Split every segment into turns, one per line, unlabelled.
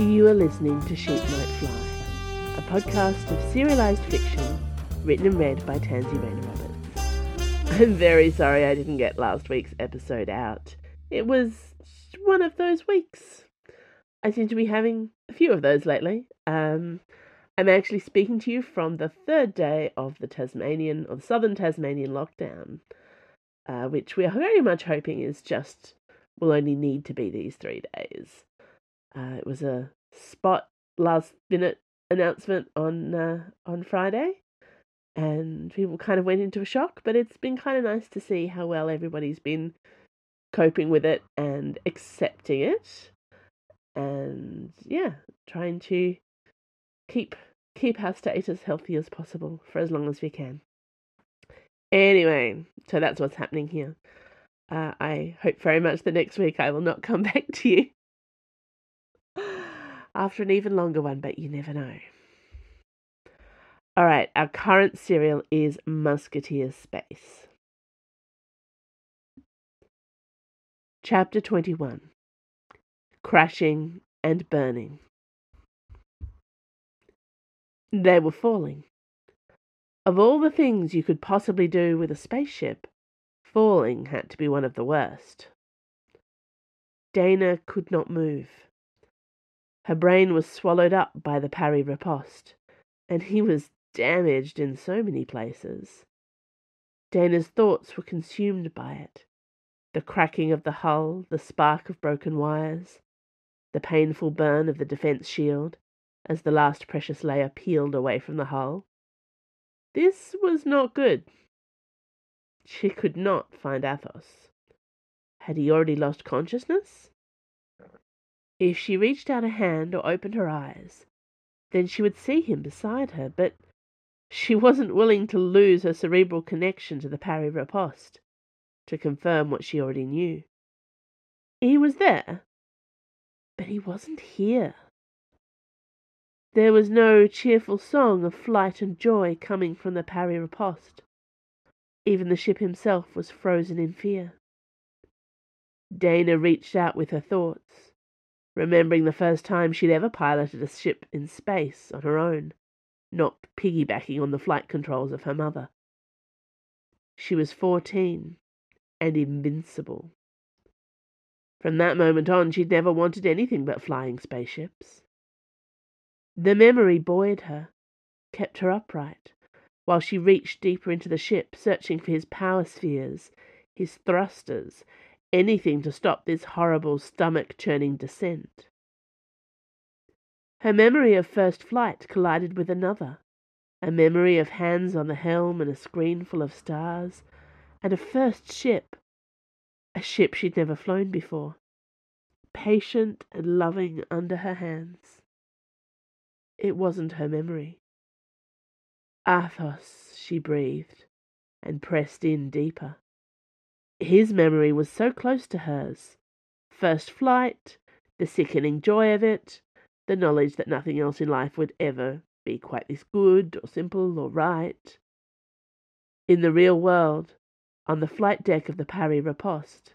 You are listening to Sheep Might Fly, a podcast of serialized fiction written and read by Tansy Rayner Roberts. I'm very sorry I didn't get last week's episode out. It was one of those weeks. I seem to be having a few of those lately. Um, I'm actually speaking to you from the third day of the Tasmanian or the southern Tasmanian lockdown, uh, which we are very much hoping is just will only need to be these three days. Uh, it was a spot last minute announcement on uh, on Friday, and people kind of went into a shock. But it's been kind of nice to see how well everybody's been coping with it and accepting it, and yeah, trying to keep keep our state as healthy as possible for as long as we can. Anyway, so that's what's happening here. Uh, I hope very much that next week I will not come back to you after an even longer one, but you never know. All right, our current serial is Musketeer Space. Chapter 21 Crashing and Burning. They were falling. Of all the things you could possibly do with a spaceship, falling had to be one of the worst. Dana could not move. Her brain was swallowed up by the Parry riposte, and he was damaged in so many places. Dana's thoughts were consumed by it the cracking of the hull, the spark of broken wires, the painful burn of the defense shield as the last precious layer peeled away from the hull. This was not good. She could not find Athos. Had he already lost consciousness? If she reached out a hand or opened her eyes, then she would see him beside her, but she wasn't willing to lose her cerebral connection to the Parry riposte to confirm what she already knew. He was there, but he wasn't here. There was no cheerful song of flight and joy coming from the Parry riposte. Even the ship himself was frozen in fear. Dana reached out with her thoughts, remembering the first time she'd ever piloted a ship in space on her own, not piggybacking on the flight controls of her mother. She was fourteen and invincible. From that moment on, she'd never wanted anything but flying spaceships. The memory buoyed her, kept her upright, while she reached deeper into the ship, searching for his power spheres, his thrusters, anything to stop this horrible stomach churning descent. Her memory of first flight collided with another, a memory of hands on the helm and a screen full of stars, and a first ship, a ship she'd never flown before, patient and loving under her hands. It wasn't her memory. Athos, she breathed, and pressed in deeper. His memory was so close to hers. First flight, the sickening joy of it, the knowledge that nothing else in life would ever be quite this good or simple or right. In the real world, on the flight deck of the Parry riposte,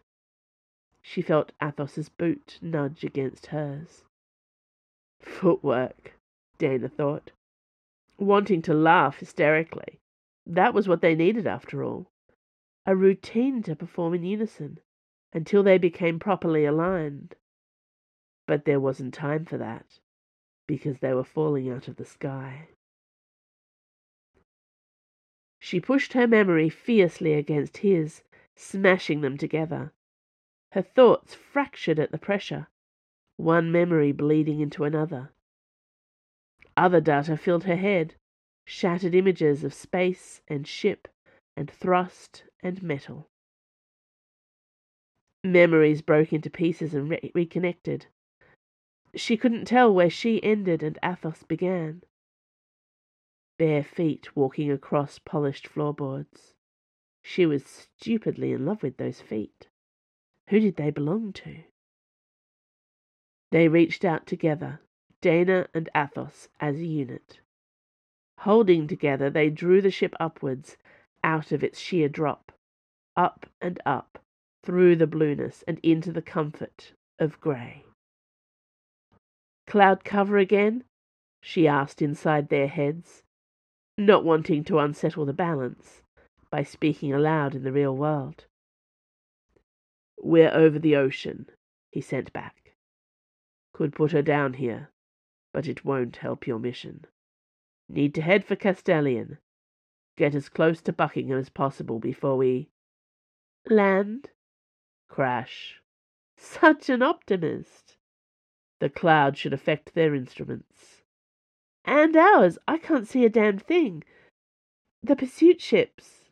she felt Athos's boot nudge against hers. Footwork, Dana thought wanting to laugh hysterically. That was what they needed, after all. A routine to perform in unison until they became properly aligned. But there wasn't time for that because they were falling out of the sky. She pushed her memory fiercely against his, smashing them together. Her thoughts fractured at the pressure, one memory bleeding into another. Other data filled her head, shattered images of space and ship and thrust and metal. Memories broke into pieces and re- reconnected. She couldn't tell where she ended and Athos began. Bare feet walking across polished floorboards. She was stupidly in love with those feet. Who did they belong to? They reached out together, Dana and Athos as a unit. Holding together, they drew the ship upwards, out of its sheer drop, up and up, through the blueness and into the comfort of grey. Cloud cover again? she asked inside their heads, not wanting to unsettle the balance by speaking aloud in the real world. We're over the ocean, he sent back. Could put her down here, but it won't help your mission. Need to head for Castellion. Get as close to Buckingham as possible before we land. Crash. Such an optimist. The cloud should affect their instruments. And ours. I can't see a damn thing. The pursuit ships.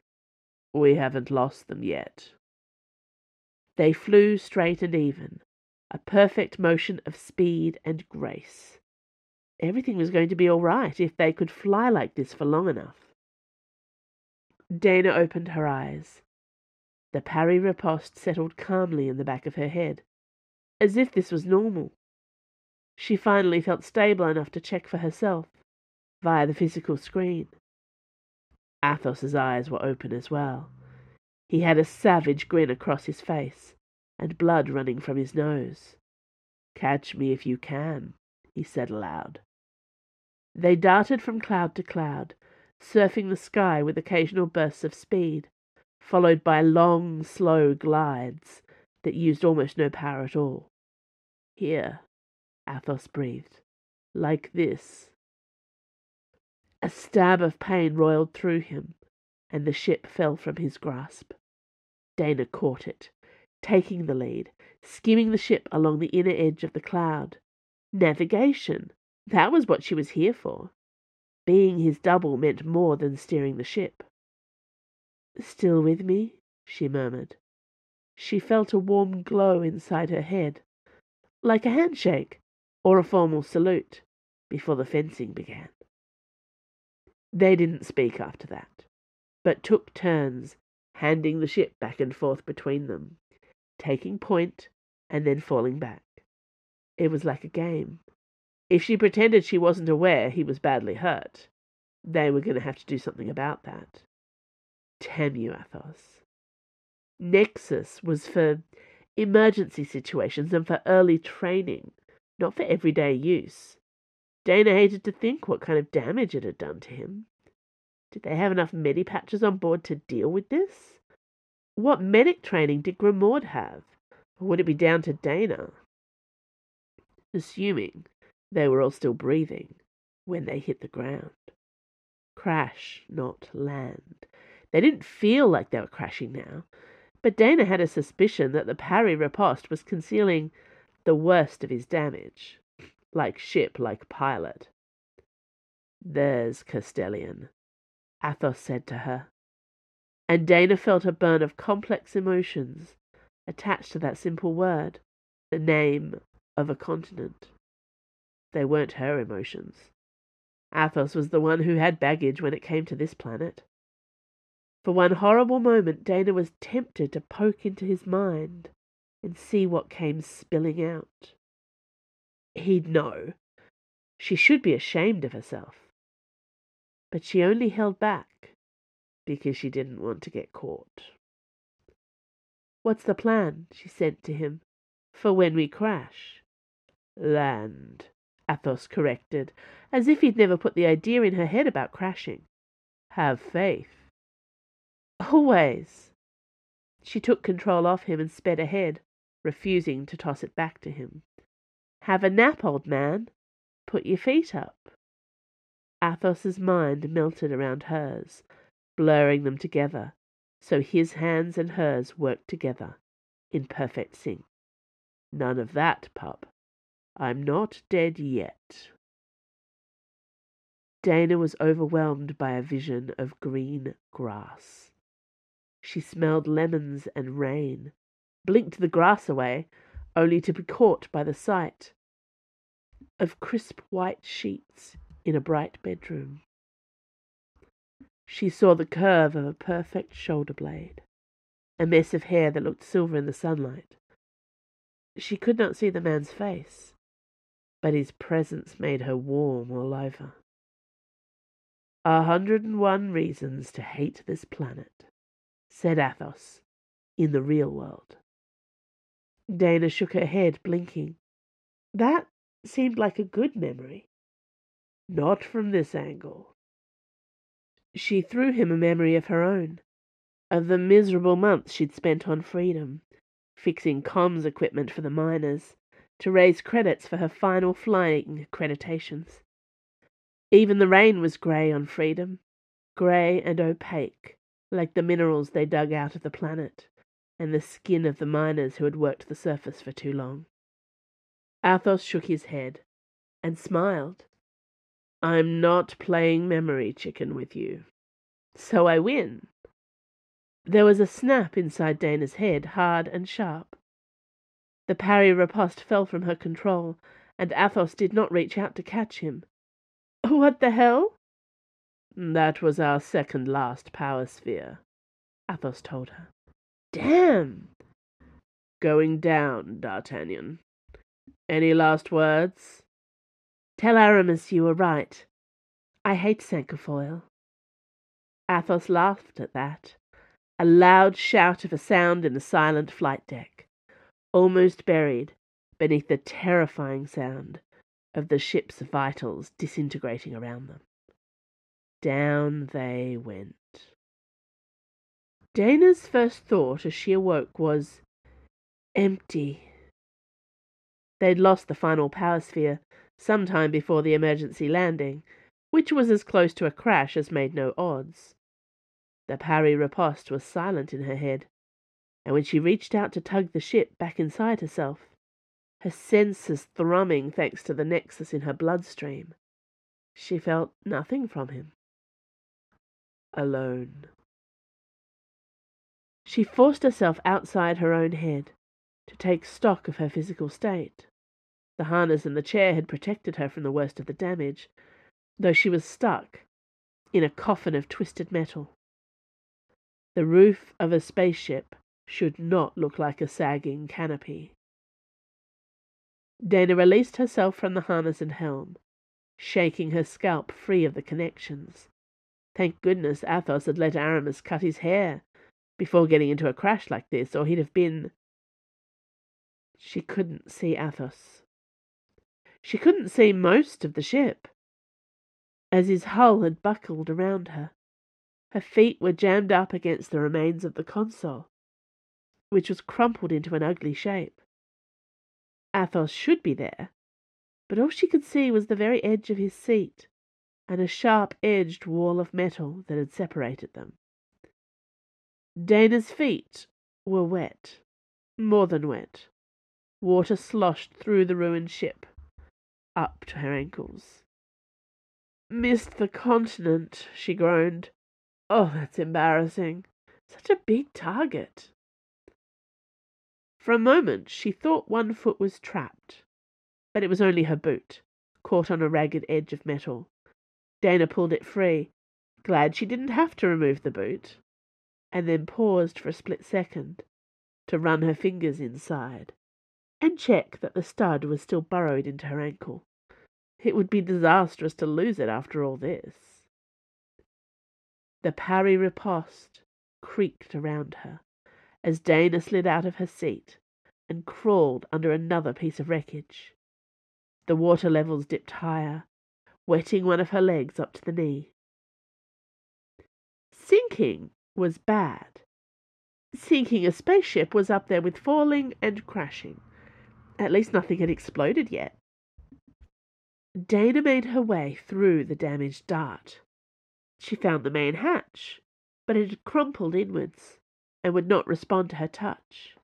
We haven't lost them yet. They flew straight and even, a perfect motion of speed and grace. Everything was going to be all right if they could fly like this for long enough. Dana opened her eyes. The parry riposte settled calmly in the back of her head, as if this was normal. She finally felt stable enough to check for herself via the physical screen. Athos's eyes were open as well. He had a savage grin across his face and blood running from his nose. Catch me if you can, he said aloud. They darted from cloud to cloud, surfing the sky with occasional bursts of speed, followed by long, slow glides that used almost no power at all. Here, Athos breathed, like this. A stab of pain roiled through him, and the ship fell from his grasp. Dana caught it, taking the lead, skimming the ship along the inner edge of the cloud. Navigation! That was what she was here for. Being his double meant more than steering the ship. Still with me? she murmured. She felt a warm glow inside her head, like a handshake or a formal salute before the fencing began. They didn't speak after that, but took turns handing the ship back and forth between them, taking point and then falling back. It was like a game. If she pretended she wasn't aware he was badly hurt, they were going to have to do something about that. Damn you, Athos. Nexus was for emergency situations and for early training, not for everyday use. Dana hated to think what kind of damage it had done to him. Did they have enough medipatches on board to deal with this? What medic training did Grimaud have? Or would it be down to Dana? Assuming they were all still breathing when they hit the ground. Crash, not land. They didn't feel like they were crashing now, but Dana had a suspicion that the parry riposte was concealing the worst of his damage, like ship, like pilot. There's Castellion, Athos said to her, and Dana felt a burn of complex emotions attached to that simple word, the name of a continent. They weren't her emotions. Athos was the one who had baggage when it came to this planet. For one horrible moment, Dana was tempted to poke into his mind and see what came spilling out. He'd know. She should be ashamed of herself. But she only held back because she didn't want to get caught. What's the plan? she said to him. For when we crash? Land, Athos corrected, as if he'd never put the idea in her head about crashing. Have faith. Always. She took control off him and sped ahead, refusing to toss it back to him. Have a nap, old man. Put your feet up. Athos's mind melted around hers, blurring them together, so his hands and hers worked together in perfect sync. None of that, pup. I'm not dead yet. Dana was overwhelmed by a vision of green grass. She smelled lemons and rain, blinked the grass away, only to be caught by the sight of crisp white sheets in a bright bedroom. She saw the curve of a perfect shoulder blade, a mess of hair that looked silver in the sunlight. She could not see the man's face, but his presence made her warm all over. A hundred and one reasons to hate this planet, said Athos, in the real world. Dana shook her head, blinking. That seemed like a good memory. Not from this angle. She threw him a memory of her own, of the miserable months she'd spent on freedom, fixing comms equipment for the miners, to raise credits for her final flying accreditations. Even the rain was grey on freedom, grey and opaque, like the minerals they dug out of the planet, and the skin of the miners who had worked the surface for too long. Athos shook his head and smiled. I'm not playing memory chicken with you. So I win. There was a snap inside Dana's head, hard and sharp. The parry riposte fell from her control, and Athos did not reach out to catch him. What the hell? That was our second last power sphere, Athos told her. Damn! Going down, D'Artagnan. Any last words? Tell Aramis you were right. I hate Cinquefoil. Athos laughed at that. A loud shout of a sound in the silent flight deck, almost buried beneath the terrifying sound of the ship's vitals disintegrating around them. Down they went. Dana's first thought as she awoke was, empty. They'd lost the final power sphere some time before the emergency landing, which was as close to a crash as made no odds. The parry riposte was silent in her head, and when she reached out to tug the ship back inside herself, her senses thrumming thanks to the nexus in her bloodstream. She felt nothing from him. Alone. She forced herself outside her own head to take stock of her physical state. The harness and the chair had protected her from the worst of the damage, though she was stuck in a coffin of twisted metal. The roof of a spaceship should not look like a sagging canopy. Dana released herself from the harness and helm, shaking her scalp free of the connections. Thank goodness Athos had let Aramis cut his hair before getting into a crash like this, or he'd have been. She couldn't see Athos. She couldn't see most of the ship, as his hull had buckled around her. Her feet were jammed up against the remains of the console, which was crumpled into an ugly shape. Athos should be there, but all she could see was the very edge of his seat and a sharp-edged wall of metal that had separated them. Dana's feet were wet, more than wet. Water sloshed through the ruined ship, up to her ankles. Missed the continent, she groaned. Oh, that's embarrassing. Such a big target. For a moment she thought one foot was trapped, but it was only her boot, caught on a ragged edge of metal. Dana pulled it free, glad she didn't have to remove the boot, and then paused for a split second to run her fingers inside and check that the stud was still burrowed into her ankle. It would be disastrous to lose it after all this. The parry riposte creaked around her as Dana slid out of her seat and crawled under another piece of wreckage. The water levels dipped higher, wetting one of her legs up to the knee. Sinking was bad. Sinking a spaceship was up there with falling and crashing. At least nothing had exploded yet. Dana made her way through the damaged dart. She found the main hatch, but it had crumpled inwards and would not respond to her touch.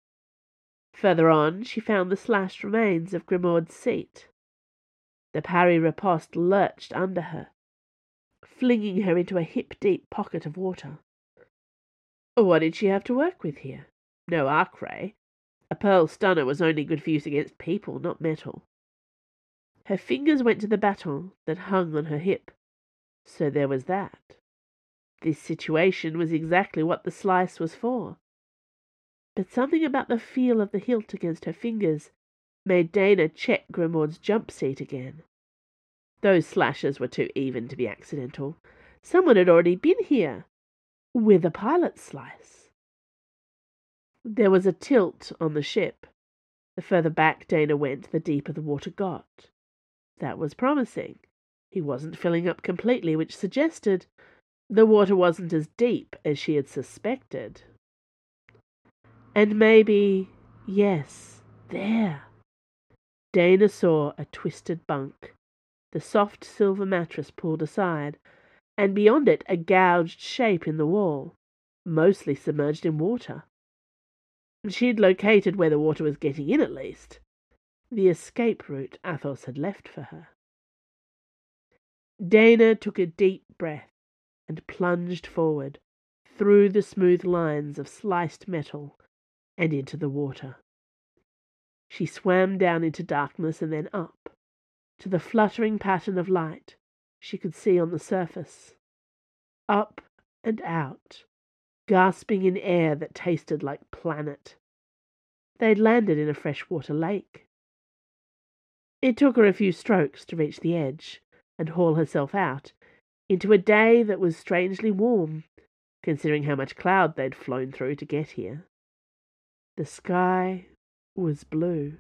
Further on, she found the slashed remains of Grimaud's seat. The parry riposte lurched under her, flinging her into a hip-deep pocket of water. What did she have to work with here? No arc ray. A pearl stunner was only good for use against people, not metal. Her fingers went to the baton that hung on her hip. So there was that. This situation was exactly what the slice was for. But something about the feel of the hilt against her fingers made Dana check Grimaud's jump seat again. Those slashes were too even to be accidental. Someone had already been here with a pilot slice. There was a tilt on the ship. The further back Dana went, the deeper the water got. That was promising. He wasn't filling up completely, which suggested the water wasn't as deep as she had suspected. And maybe, yes, there. Dana saw a twisted bunk, the soft silver mattress pulled aside, and beyond it a gouged shape in the wall, mostly submerged in water. She'd located where the water was getting in at least. The escape route Athos had left for her. Dana took a deep breath and plunged forward, through the smooth lines of sliced metal and into the water. She swam down into darkness and then up, to the fluttering pattern of light she could see on the surface. Up and out, gasping in air that tasted like planet. They'd landed in a freshwater lake. It took her a few strokes to reach the edge and haul herself out into a day that was strangely warm, considering how much cloud they'd flown through to get here. The sky was blue,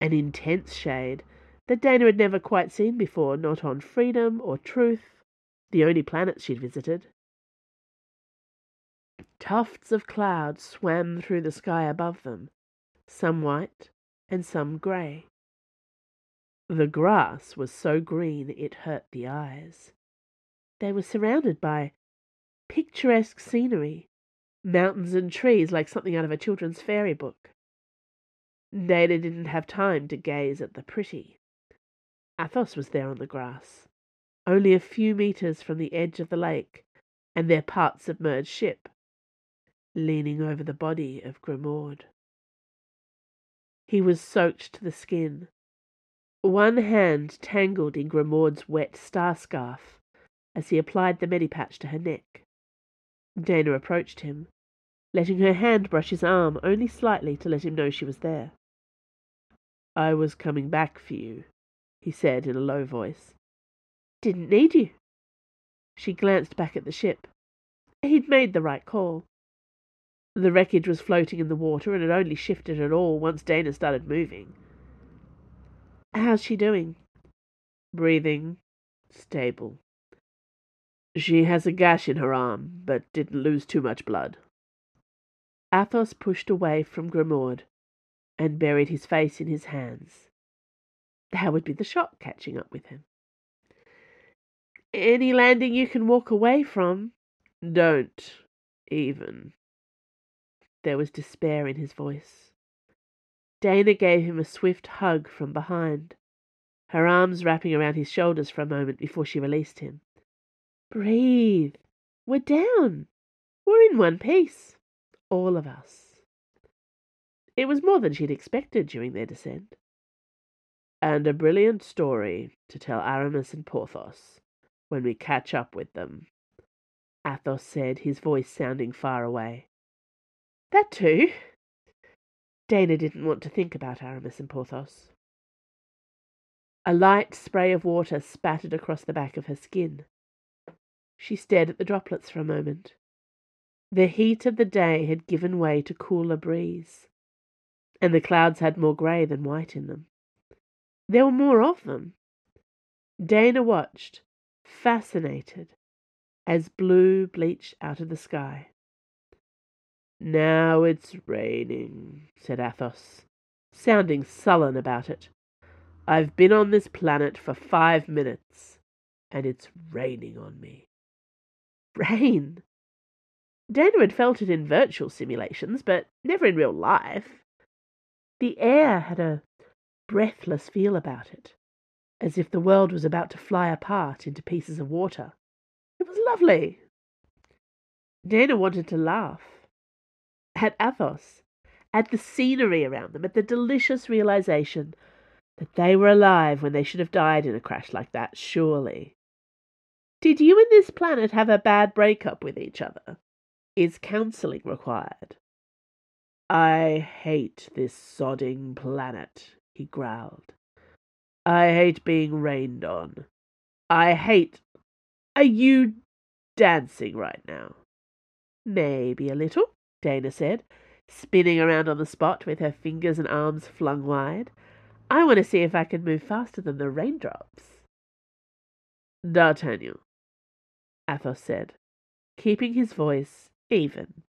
an intense shade that Dana had never quite seen before, not on Freedom or Truth, the only planets she'd visited. Tufts of cloud swam through the sky above them, some white and some grey. The grass was so green it hurt the eyes. They were surrounded by picturesque scenery mountains and trees like something out of a children's fairy book. Dana didn't have time to gaze at the pretty. Athos was there on the grass, only a few meters from the edge of the lake and their part submerged ship, leaning over the body of Grimaud. He was soaked to the skin, one hand tangled in Grimaud's wet star scarf as he applied the medipatch to her neck. Dana approached him, letting her hand brush his arm only slightly to let him know she was there. I was coming back for you, he said in a low voice. Didn't need you. She glanced back at the ship. He'd made the right call. The wreckage was floating in the water and had only shifted at all once Dana started moving. How's she doing? Breathing. Stable. She has a gash in her arm, but didn't lose too much blood. Athos pushed away from Grimaud and buried his face in his hands. How would be the shock catching up with him? Any landing you can walk away from? Don't, even. There was despair in his voice. Dana gave him a swift hug from behind, her arms wrapping around his shoulders for a moment before she released him. Breathe. We're down. We're in one piece all of us. It was more than she'd expected during their descent. And a brilliant story to tell Aramis and Porthos when we catch up with them, Athos said, his voice sounding far away. That too. Dana didn't want to think about Aramis and Porthos. A light spray of water spattered across the back of her skin. She stared at the droplets for a moment. The heat of the day had given way to cooler breeze, and the clouds had more grey than white in them. There were more of them. Dana watched, fascinated, as blue bleached out of the sky. Now it's raining, said Athos, sounding sullen about it. I've been on this planet for five minutes, and it's raining on me. Rain? Dana had felt it in virtual simulations, but never in real life. The air had a breathless feel about it, as if the world was about to fly apart into pieces of water. It was lovely. Dana wanted to laugh. At Athos, at the scenery around them, at the delicious realization that they were alive when they should have died in a crash like that, surely. Did you and this planet have a bad breakup with each other? Is counseling required? I hate this sodding planet, he growled. I hate being rained on. I hate. Are you dancing right now? Maybe a little, Dana said, spinning around on the spot with her fingers and arms flung wide. I want to see if I can move faster than the raindrops. D'Artagnan, Athos said, keeping his voice even.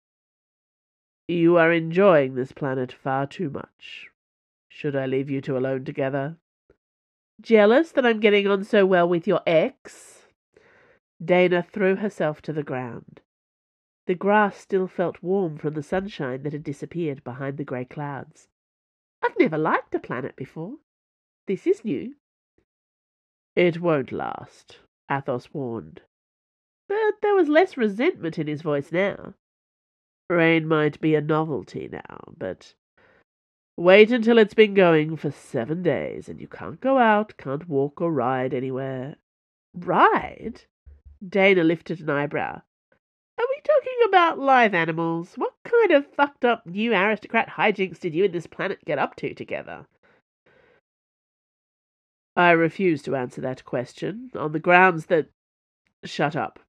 You are enjoying this planet far too much. Should I leave you two alone together?
Jealous that I'm getting on so well with your ex?
Dana threw herself to the ground. The grass still felt warm from the sunshine that had disappeared behind the grey clouds.
I've never liked a planet before. This is new.
It won't last, Athos warned.
But there was less resentment in his voice now.
Rain might be a novelty now, but wait until it's been going for seven days and you can't go out, can't walk or ride anywhere.
Ride?
Dana lifted an eyebrow.
Are we talking about live animals? What kind of fucked up new aristocrat hijinks did you and this planet get up to together?
I refuse to answer that question on the grounds that. Shut up.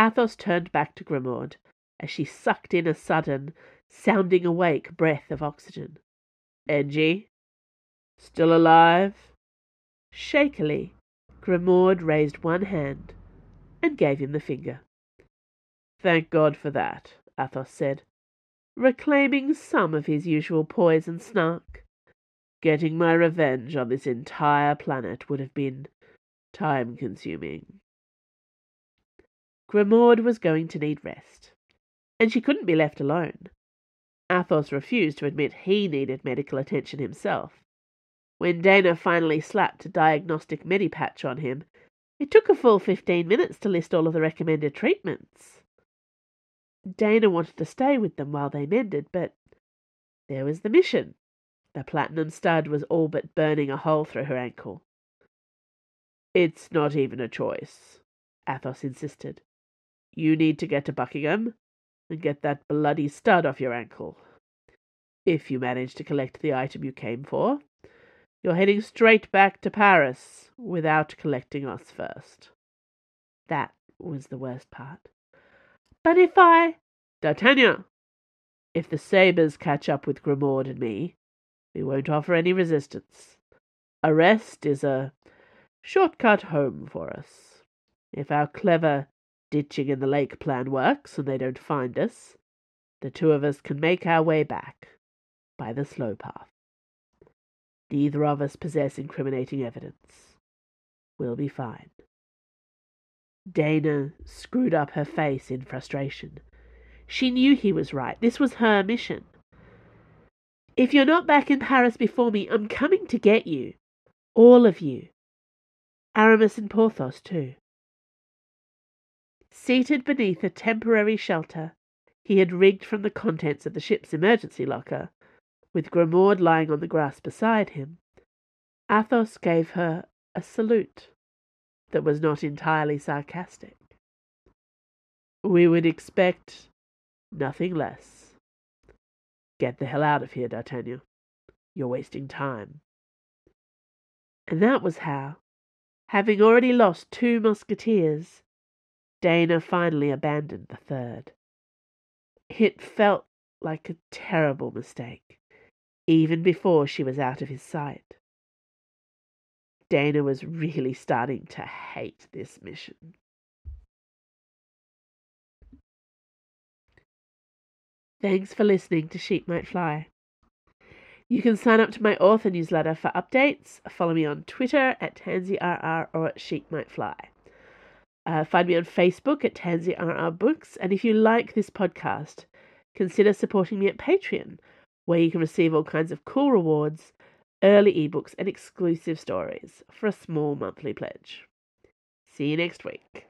Athos turned back to Grimaud as she sucked in a sudden, sounding awake breath of oxygen. Engie? Still alive? Shakily, Grimaud raised one hand and gave him the finger. Thank God for that, Athos said, reclaiming some of his usual poise and snark. Getting my revenge on this entire planet would have been time consuming. Grimaud was going to need rest and she couldn't be left alone. Athos refused to admit he needed medical attention himself. When Dana finally slapped a diagnostic medipatch on him, it took a full fifteen minutes to list all of the recommended treatments. Dana wanted to stay with them while they mended, but there was the mission. The platinum stud was all but burning a hole through her ankle. It's not even a choice, Athos insisted. You need to get to Buckingham, and get that bloody stud off your ankle. If you manage to collect the item you came for, you're heading straight back to Paris without collecting us first. That was the worst part.
But if I.
D'Artagnan! If the sabres catch up with Grimaud and me, we won't offer any resistance. Arrest is a shortcut home for us. If our clever ditching in the lake plan works and they don't find us, the two of us can make our way back by the slow path. Neither of us possess incriminating evidence. We'll be fine. Dana screwed up her face in frustration. She knew he was right. This was her mission.
If you're not back in Paris before me, I'm coming to get you. All of you. Aramis and Porthos, too. Seated beneath a temporary shelter he had rigged from the contents of the ship's emergency locker, with Grimaud lying on the grass beside him, Athos gave her a salute that was not entirely sarcastic.
We would expect nothing less. Get the hell out of here, D'Artagnan. You're wasting time.
And that was how, having already lost two musketeers, Dana finally abandoned the third. It felt like a terrible mistake, even before she was out of his sight. Dana was really starting to hate this mission. Thanks for listening to Sheep Might Fly. You can sign up to my author newsletter for updates. Follow me on Twitter at TansyRR or at Sheep Might Fly. Uh, find me on Facebook at Tansy RR Books. And if you like this podcast, consider supporting me at Patreon, where you can receive all kinds of cool rewards, early ebooks, and exclusive stories for a small monthly pledge. See you next week.